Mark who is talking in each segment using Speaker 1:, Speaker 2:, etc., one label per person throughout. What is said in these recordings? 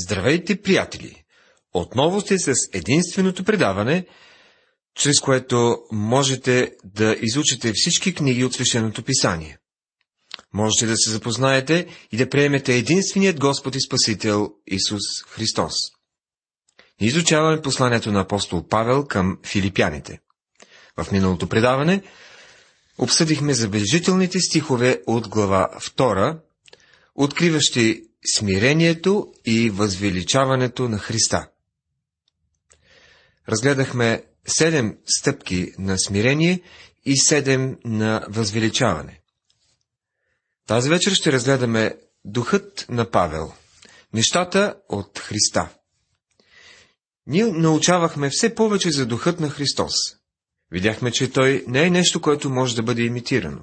Speaker 1: Здравейте, приятели! Отново сте с единственото предаване, чрез което можете да изучите всички книги от Свещеното писание. Можете да се запознаете и да приемете единственият Господ и Спасител Исус Христос. Изучаваме посланието на апостол Павел към филипяните. В миналото предаване обсъдихме забележителните стихове от глава 2, откриващи смирението и възвеличаването на Христа. Разгледахме седем стъпки на смирение и седем на възвеличаване. Тази вечер ще разгледаме духът на Павел, нещата от Христа. Ние научавахме все повече за духът на Христос. Видяхме, че той не е нещо, което може да бъде имитирано.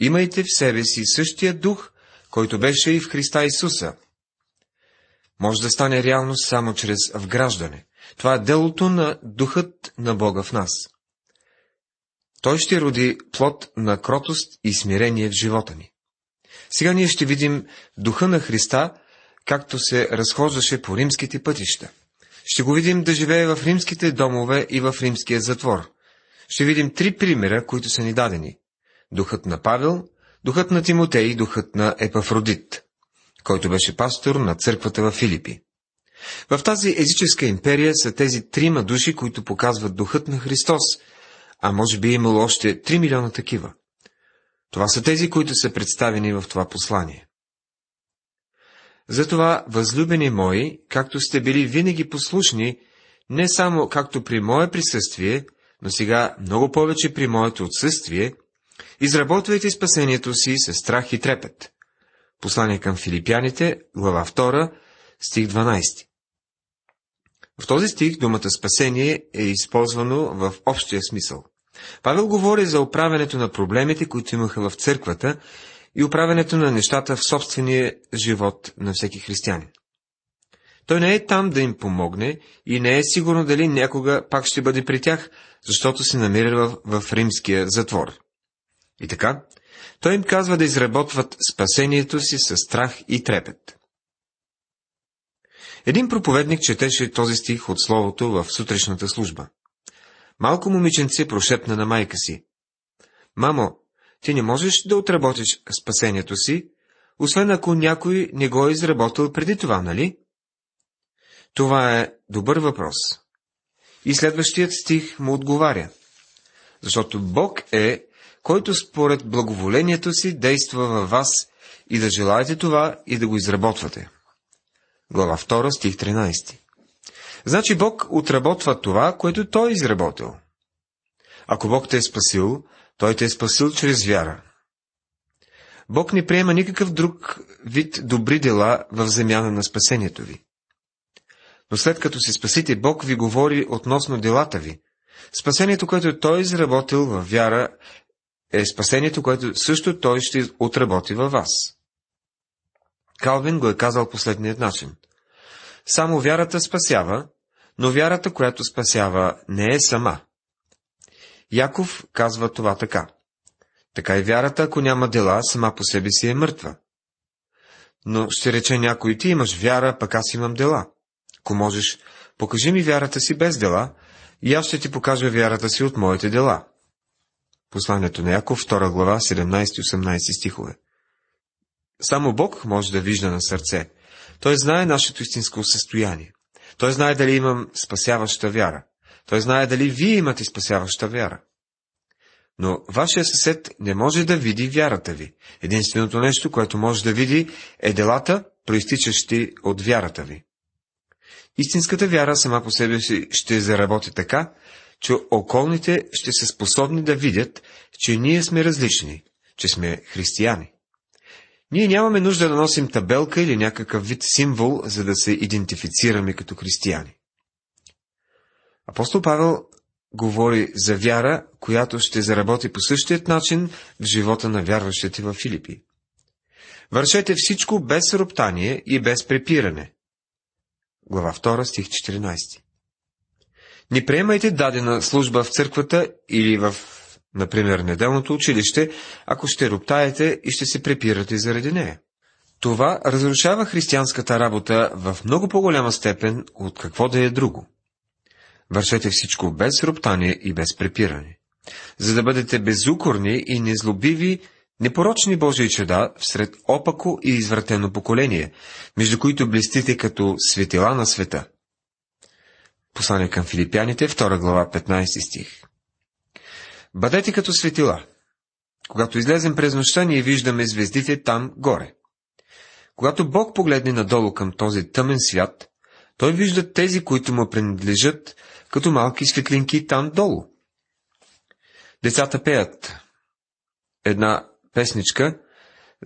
Speaker 1: Имайте в себе си същия дух, който беше и в Христа Исуса. Може да стане реалност само чрез вграждане. Това е делото на духът на Бога в нас. Той ще роди плод на кротост и смирение в живота ни. Сега ние ще видим духа на Христа, както се разхождаше по римските пътища. Ще го видим да живее в римските домове и в римския затвор. Ще видим три примера, които са ни дадени. Духът на Павел, духът на Тимотей и духът на Епафродит, който беше пастор на църквата в Филипи. В тази езическа империя са тези трима души, които показват духът на Христос, а може би е имало още 3 милиона такива. Това са тези, които са представени в това послание. Затова, възлюбени мои, както сте били винаги послушни, не само както при мое присъствие, но сега много повече при моето отсъствие, Изработвайте спасението си с страх и трепет. Послание към филипяните, глава 2, стих 12. В този стих думата спасение е използвано в общия смисъл. Павел говори за оправянето на проблемите, които имаха в църквата и оправянето на нещата в собствения живот на всеки християнин. Той не е там да им помогне и не е сигурно дали някога пак ще бъде при тях, защото се намира в, в римския затвор. И така, той им казва да изработват спасението си с страх и трепет. Един проповедник четеше този стих от Словото в сутрешната служба. Малко момиченце прошепна на майка си. Мамо, ти не можеш да отработиш спасението си, освен ако някой не го е изработил преди това, нали? Това е добър въпрос. И следващият стих му отговаря. Защото Бог е, който според благоволението си действа във вас и да желаете това и да го изработвате. Глава 2, стих 13. Значи Бог отработва това, което Той е изработил. Ако Бог те е спасил, Той те е спасил чрез вяра. Бог не приема никакъв друг вид добри дела в земяна на спасението ви. Но след като се спасите, Бог ви говори относно делата ви. Спасението, което Той е изработил във вяра, е спасението, което също той ще отработи във вас. Калвин го е казал последният начин. Само вярата спасява, но вярата, която спасява, не е сама. Яков казва това така. Така и вярата, ако няма дела, сама по себе си е мъртва. Но ще рече някой, ти имаш вяра, пък аз имам дела. Ако можеш, покажи ми вярата си без дела, и аз ще ти покажа вярата си от моите дела. Посланието на Яков, 2 глава, 17-18 стихове. Само Бог може да вижда на сърце. Той знае нашето истинско състояние. Той знае дали имам спасяваща вяра. Той знае дали вие имате спасяваща вяра. Но вашия съсед не може да види вярата ви. Единственото нещо, което може да види, е делата, проистичащи от вярата ви. Истинската вяра сама по себе си ще заработи така, че околните ще са способни да видят, че ние сме различни, че сме християни. Ние нямаме нужда да носим табелка или някакъв вид символ, за да се идентифицираме като християни. Апостол Павел говори за вяра, която ще заработи по същият начин в живота на вярващите в Филипи. Вършете всичко без роптание и без препиране. Глава 2, стих 14. Не приемайте дадена служба в църквата или в, например, неделното училище, ако ще роптаете и ще се препирате заради нея. Това разрушава християнската работа в много по-голяма степен от какво да е друго. Вършете всичко без роптание и без препиране, за да бъдете безукорни и незлобиви, непорочни Божии чеда всред опако и извратено поколение, между които блестите като светила на света. Послание към филипяните, 2 глава, 15 стих. Бъдете като светила. Когато излезем през нощта, ние виждаме звездите там горе. Когато Бог погледне надолу към този тъмен свят, той вижда тези, които му принадлежат, като малки светлинки там долу. Децата пеят една песничка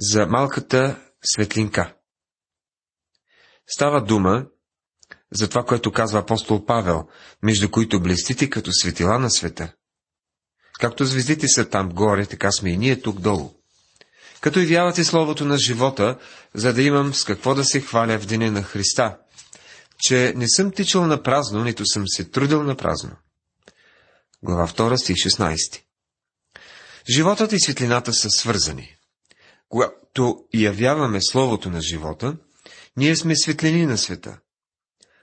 Speaker 1: за малката светлинка. Става дума за това, което казва апостол Павел, между които блестите като светила на света. Както звездите са там горе, така сме и ние тук долу. Като явявате Словото на живота, за да имам с какво да се хваля в деня на Христа, че не съм тичал на празно, нито съм се трудил на празно. Глава 2, стих 16 Животът и светлината са свързани. Когато явяваме Словото на живота, ние сме светлини на света.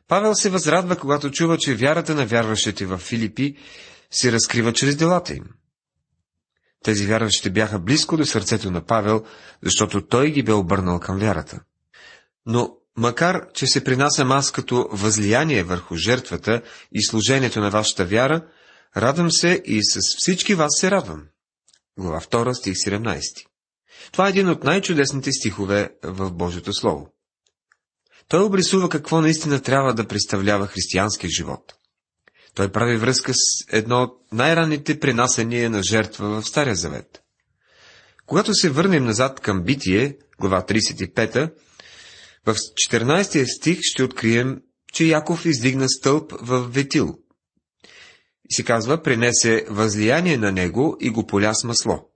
Speaker 1: Павел се възрадва, когато чува, че вярата на вярващите в Филипи се разкрива чрез делата им. Тези вярващи бяха близко до сърцето на Павел, защото той ги бе обърнал към вярата. Но макар, че се принасям аз като възлияние върху жертвата и служението на вашата вяра, радвам се и с всички вас се радвам. Глава 2, стих 17. Това е един от най-чудесните стихове в Божието Слово. Той обрисува какво наистина трябва да представлява християнския живот. Той прави връзка с едно от най-ранните принасения на жертва в Стария Завет. Когато се върнем назад към Битие, глава 35, в 14 стих ще открием, че Яков издигна стълб в Ветил. И се казва, принесе възлияние на него и го поля с масло.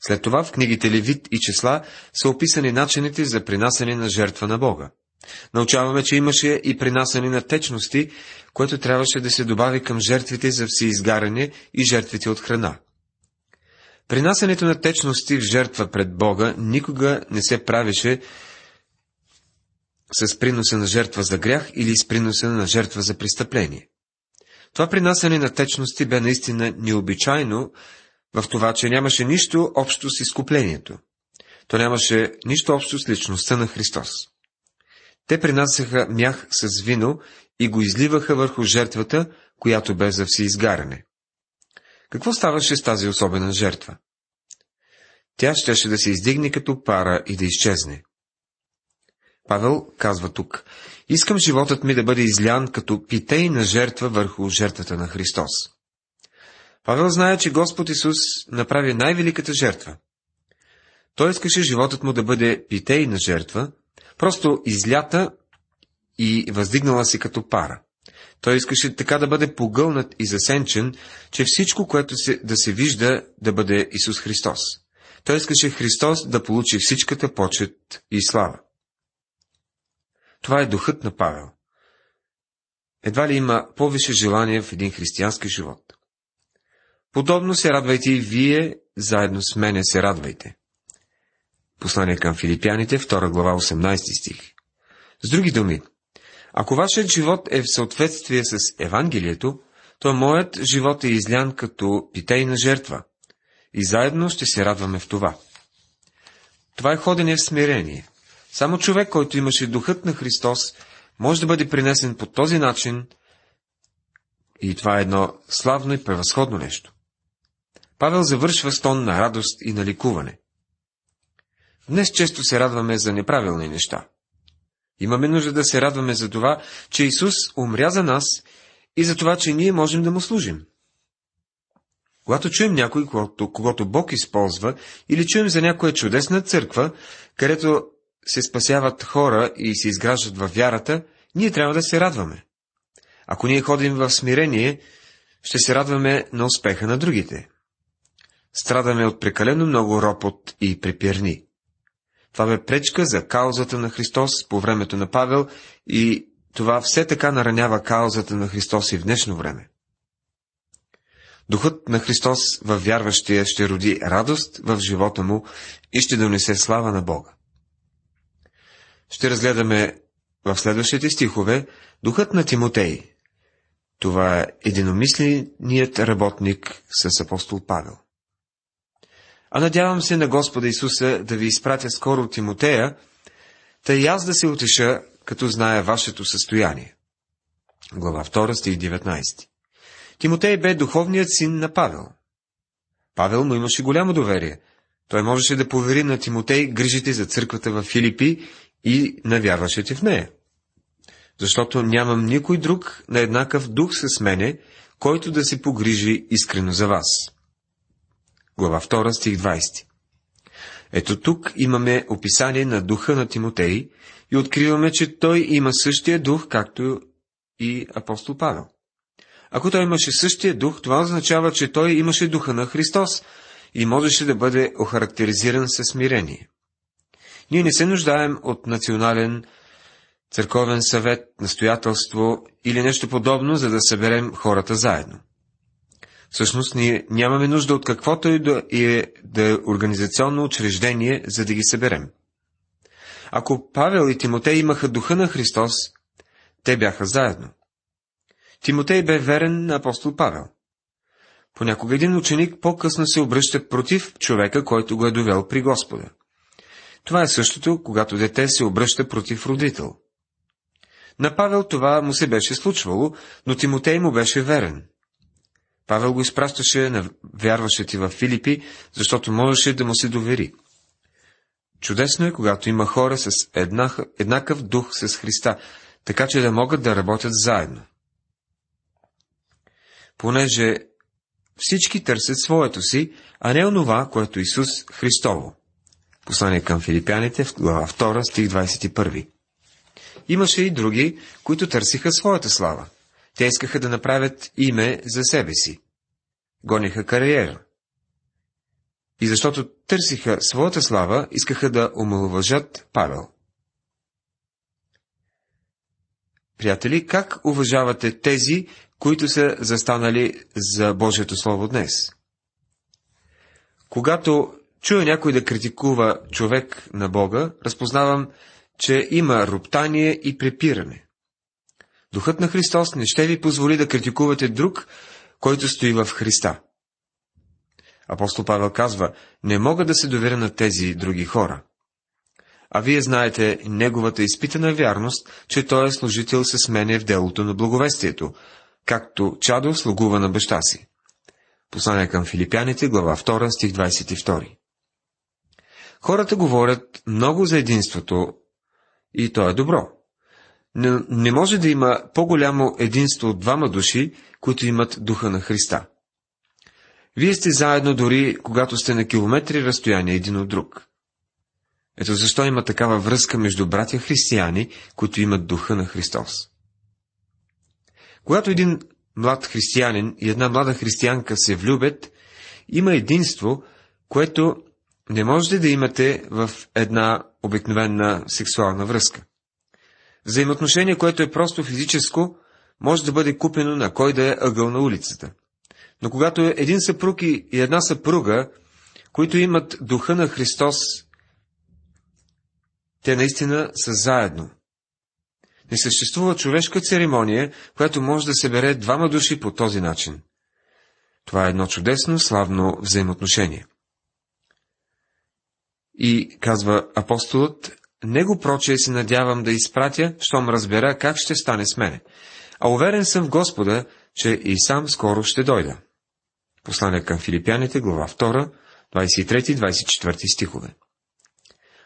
Speaker 1: След това в книгите Левит и числа са описани начините за принасяне на жертва на Бога. Научаваме, че имаше и принасяне на течности, което трябваше да се добави към жертвите за всеизгаране и жертвите от храна. Принасянето на течности в жертва пред Бога никога не се правеше с приноса на жертва за грях или с приноса на жертва за престъпление. Това принасяне на течности бе наистина необичайно в това, че нямаше нищо общо с изкуплението. То нямаше нищо общо с личността на Христос. Те принасяха мях с вино и го изливаха върху жертвата, която бе за всеизгаряне. Какво ставаше с тази особена жертва? Тя щеше да се издигне като пара и да изчезне. Павел казва тук, искам животът ми да бъде излян като питейна жертва върху жертвата на Христос. Павел знае, че Господ Исус направи най-великата жертва. Той искаше животът му да бъде питейна жертва, просто излята и въздигнала се като пара. Той искаше така да бъде погълнат и засенчен, че всичко, което се, да се вижда, да бъде Исус Христос. Той искаше Христос да получи всичката почет и слава. Това е духът на Павел. Едва ли има повече желание в един християнски живот. Подобно се радвайте и вие, заедно с мене се радвайте. Послание към филипяните, 2 глава, 18 стих. С други думи, ако вашият живот е в съответствие с Евангелието, то моят живот е излян като питейна жертва. И заедно ще се радваме в това. Това е ходене в смирение. Само човек, който имаше духът на Христос, може да бъде принесен по този начин и това е едно славно и превъзходно нещо. Павел завършва с тон на радост и на ликуване. Днес често се радваме за неправилни неща. Имаме нужда да се радваме за това, че Исус умря за нас и за това, че ние можем да му служим. Когато чуем някой, когато, когато Бог използва, или чуем за някоя чудесна църква, където се спасяват хора и се изграждат във вярата, ние трябва да се радваме. Ако ние ходим в смирение, ще се радваме на успеха на другите. Страдаме от прекалено много ропот и препирни. Това бе пречка за каузата на Христос по времето на Павел и това все така наранява каузата на Христос и в днешно време. Духът на Христос във вярващия ще роди радост в живота му и ще донесе слава на Бога. ще разгледаме в следващите стихове духът на Тимотей. Това е единомисленият работник с апостол Павел. А надявам се на Господа Исуса да ви изпратя скоро Тимотея, тъй и аз да се утеша, като знае вашето състояние. Глава 2, стих 19. Тимотей бе духовният син на Павел. Павел му имаше голямо доверие. Той можеше да повери на Тимотей грижите за църквата в Филипи и на вярващите в нея. Защото нямам никой друг на еднакъв дух с мене, който да се погрижи искрено за вас. Глава 2, стих 20. Ето тук имаме описание на духа на Тимотей и откриваме, че той има същия дух, както и апостол Павел. Ако той имаше същия дух, това означава, че той имаше духа на Христос и можеше да бъде охарактеризиран със смирение. Ние не се нуждаем от национален църковен съвет, настоятелство или нещо подобно, за да съберем хората заедно. Всъщност, ние нямаме нужда от каквото и да е, да е организационно учреждение, за да ги съберем. Ако Павел и Тимотей имаха духа на Христос, те бяха заедно. Тимотей бе верен на апостол Павел. Понякога един ученик по-късно се обръща против човека, който го е довел при Господа. Това е същото, когато дете се обръща против родител. На Павел това му се беше случвало, но Тимотей му беше верен. Павел го изпращаше на вярващите в Филипи, защото можеше да му се довери. Чудесно е, когато има хора с една, еднакъв дух с Христа, така че да могат да работят заедно. Понеже всички търсят своето си, а не онова, което Исус Христово. Послание към филипяните глава 2, стих 21. Имаше и други, които търсиха своята слава. Те искаха да направят име за себе си. Гониха кариера. И защото търсиха своята слава, искаха да омалуважат Павел. Приятели, как уважавате тези, които са застанали за Божието Слово днес? Когато чуя някой да критикува човек на Бога, разпознавам, че има роптание и препиране. Духът на Христос не ще ви позволи да критикувате друг, който стои в Христа. Апостол Павел казва, не мога да се доверя на тези други хора. А вие знаете неговата изпитана вярност, че той е служител с мене в делото на благовестието, както чадо слугува на баща си. Послание към филипяните, глава 2, стих 22. Хората говорят много за единството и то е добро. Не, не може да има по-голямо единство от двама души, които имат духа на Христа. Вие сте заедно дори, когато сте на километри разстояние един от друг. Ето защо има такава връзка между братя християни, които имат духа на Христос. Когато един млад християнин и една млада християнка се влюбят, има единство, което не можете да имате в една обикновена сексуална връзка. Взаимоотношение, което е просто физическо, може да бъде купено на кой да е ъгъл на улицата. Но когато е един съпруг и една съпруга, които имат духа на Христос, те наистина са заедно. Не съществува човешка церемония, която може да събере двама души по този начин. Това е едно чудесно, славно взаимоотношение. И, казва апостолът, него проче се надявам да изпратя, щом разбера как ще стане с мене. А уверен съм в Господа, че и сам скоро ще дойда. Послание към филипяните, глава 2, 23-24 стихове.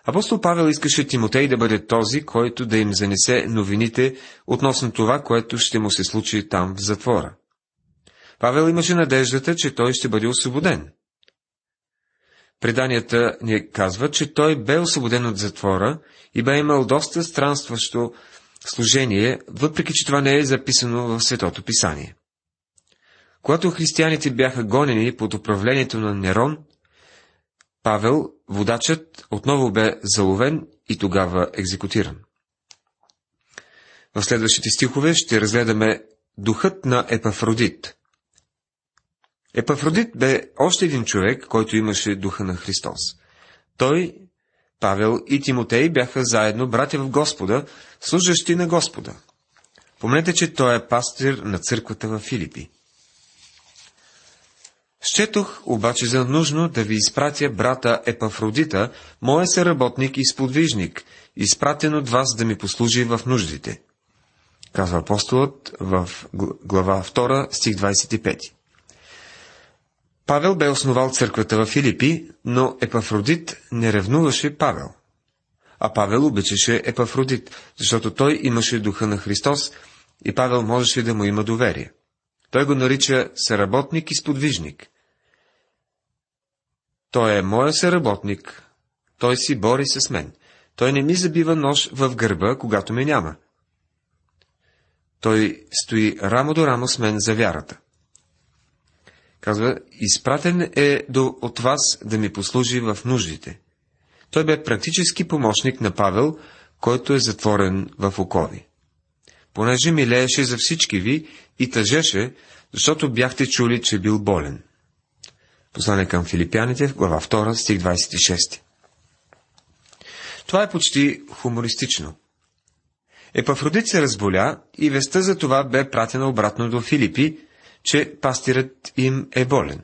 Speaker 1: Апостол Павел искаше Тимотей да бъде този, който да им занесе новините относно това, което ще му се случи там в затвора. Павел имаше надеждата, че той ще бъде освободен. Преданията ни казват, че той бе освободен от затвора и бе имал доста странстващо служение, въпреки че това не е записано в Светото Писание. Когато християните бяха гонени под управлението на Нерон, Павел, водачът, отново бе заловен и тогава екзекутиран. В следващите стихове ще разгледаме духът на Епафродит. Епафродит бе още един човек, който имаше духа на Христос. Той Павел и Тимотей бяха заедно братя в Господа, служащи на Господа. Помнете, че той е пастир на църквата в Филипи. Щетох обаче за нужно да ви изпратя брата Епафродита, моя съработник и сподвижник, изпратен от вас да ми послужи в нуждите. Казва апостолът в глава 2, стих 25. Павел бе основал църквата в Филипи, но Епафродит не ревнуваше Павел. А Павел обичаше Епафродит, защото той имаше духа на Христос и Павел можеше да му има доверие. Той го нарича съработник и сподвижник. Той е моя съработник. Той си бори с мен. Той не ми забива нож в гърба, когато ме няма. Той стои рамо до рамо с мен за вярата. Казва, изпратен е до, от вас да ми послужи в нуждите. Той бе практически помощник на Павел, който е затворен в окови. Понеже милееше за всички ви и тъжеше, защото бяхте чули, че бил болен. Послание към филипяните, глава 2, стих 26. Това е почти хумористично. Епафродит се разболя и веста за това бе пратена обратно до Филипи, че пастирът им е болен.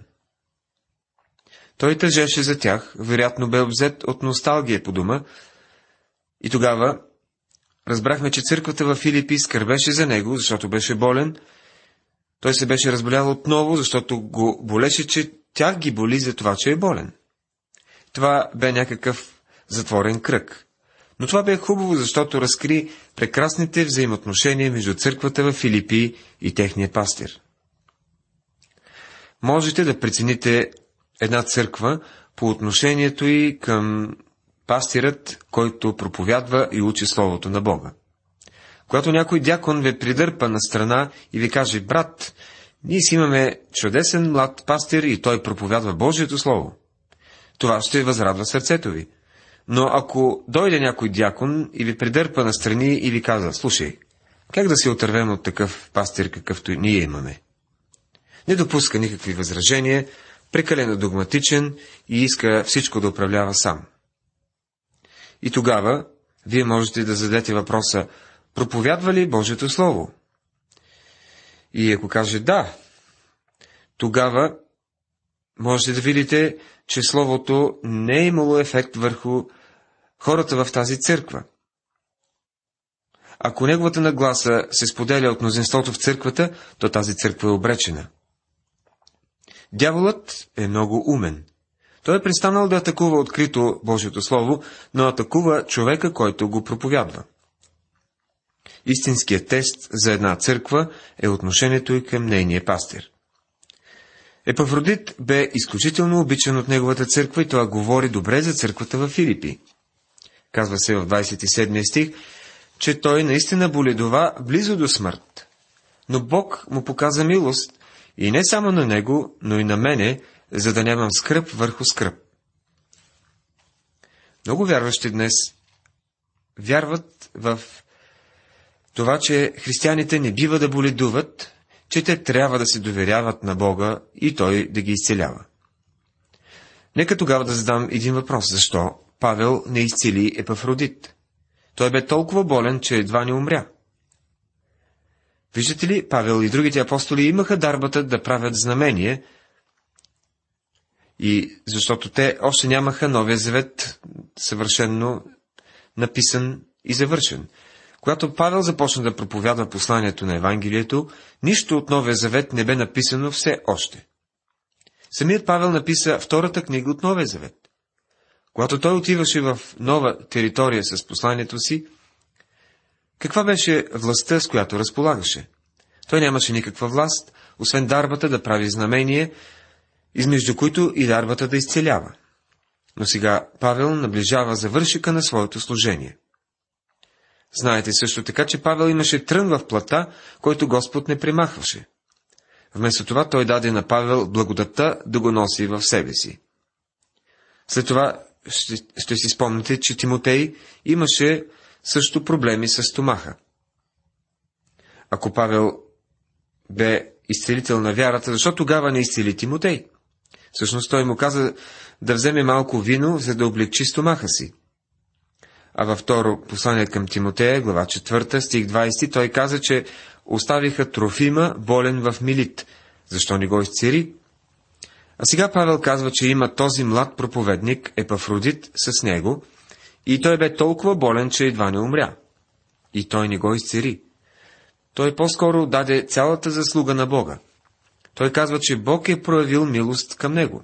Speaker 1: Той тъжеше за тях, вероятно бе обзет от носталгия по дома, и тогава разбрахме, че църквата в Филипи скърбеше за него, защото беше болен. Той се беше разболял отново, защото го болеше, че тях ги боли за това, че е болен. Това бе някакъв затворен кръг. Но това бе хубаво, защото разкри прекрасните взаимоотношения между църквата в Филипи и техния пастир. Можете да прецените една църква по отношението и към пастирът, който проповядва и учи Словото на Бога. Когато някой дякон ви придърпа на страна и ви каже, брат, ние си имаме чудесен млад пастир и той проповядва Божието Слово. Това ще възрадва сърцето ви. Но ако дойде някой дякон и ви придърпа на страни и ви каза, слушай, как да се отървем от такъв пастир, какъвто ние имаме? Не допуска никакви възражения, прекалено догматичен и иска всичко да управлява сам. И тогава вие можете да зададете въпроса, проповядва ли Божието Слово? И ако каже да, тогава можете да видите, че Словото не е имало ефект върху хората в тази църква. Ако неговата нагласа се споделя от мнозинството в църквата, то тази църква е обречена. Дяволът е много умен. Той е престанал да атакува открито Божието Слово, но атакува човека, който го проповядва. Истинският тест за една църква е отношението и към нейния пастир. Епафродит бе изключително обичан от неговата църква и това говори добре за църквата в Филипи. Казва се в 27 стих, че той наистина боледова близо до смърт. Но Бог му показа милост и не само на него, но и на мене, за да нямам скръп върху скръп. Много вярващи днес вярват в това, че християните не бива да боледуват, че те трябва да се доверяват на Бога и Той да ги изцелява. Нека тогава да задам един въпрос. Защо Павел не изцели Епафродит? Той бе толкова болен, че едва не умря. Виждате ли, Павел и другите апостоли имаха дарбата да правят знамение, и защото те още нямаха Новия завет съвършенно написан и завършен. Когато Павел започна да проповядва посланието на Евангелието, нищо от Новия Завет не бе написано все още. Самият Павел написа втората книга от Новия Завет. Когато той отиваше в нова територия с посланието си, каква беше властта, с която разполагаше? Той нямаше никаква власт, освен дарбата да прави знамение, измежду които и дарбата да изцелява. Но сега Павел наближава завършика на своето служение. Знаете също така, че Павел имаше трън в плата, който Господ не примахваше. Вместо това той даде на Павел благодата да го носи в себе си. След това ще, ще си спомните, че Тимотей имаше също проблеми с стомаха. Ако Павел бе изцелител на вярата, защо тогава не изцели Тимотей? Всъщност той му каза да вземе малко вино, за да облегчи стомаха си. а във второ послание към Тимотея, глава 4, стих 20, той каза, че оставиха Трофима болен в Милит. Защо не го изцери? А сега Павел казва, че има този млад проповедник, Епафродит, с него, и той бе толкова болен, че едва не умря. И той не го изцери. Той по-скоро даде цялата заслуга на Бога. Той казва, че Бог е проявил милост към него.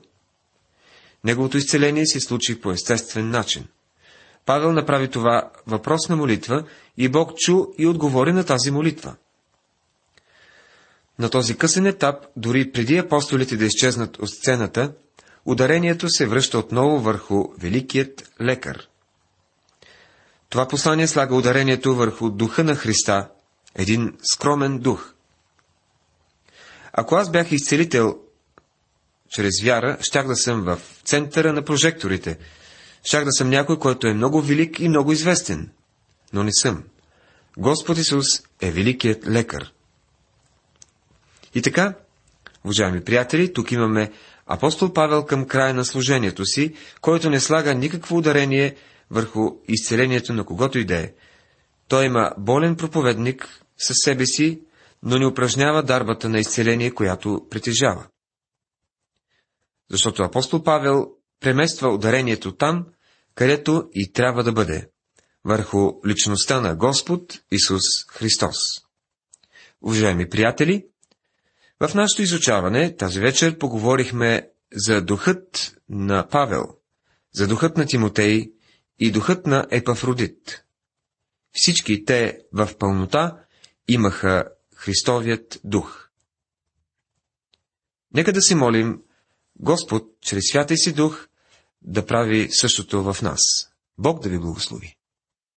Speaker 1: Неговото изцеление се случи по естествен начин. Павел направи това въпрос на молитва и Бог чу и отговори на тази молитва. На този късен етап, дори преди апостолите да изчезнат от сцената, ударението се връща отново върху великият лекар. Това послание слага ударението върху духа на Христа, един скромен дух. Ако аз бях изцелител чрез вяра, щях да съм в центъра на прожекторите. Щях да съм някой, който е много велик и много известен. Но не съм. Господ Исус е великият лекар. И така, уважаеми приятели, тук имаме апостол Павел към края на служението си, който не слага никакво ударение върху изцелението на когото и да е. Той има болен проповедник със себе си, но не упражнява дарбата на изцеление, която притежава. Защото апостол Павел премества ударението там, където и трябва да бъде, върху личността на Господ Исус Христос. Уважаеми приятели, в нашето изучаване тази вечер поговорихме за духът на Павел, за духът на Тимотей и духът на Епафродит. Всички те в пълнота имаха Христовият дух. Нека да си молим Господ, чрез святия си дух, да прави същото в нас. Бог да ви благослови.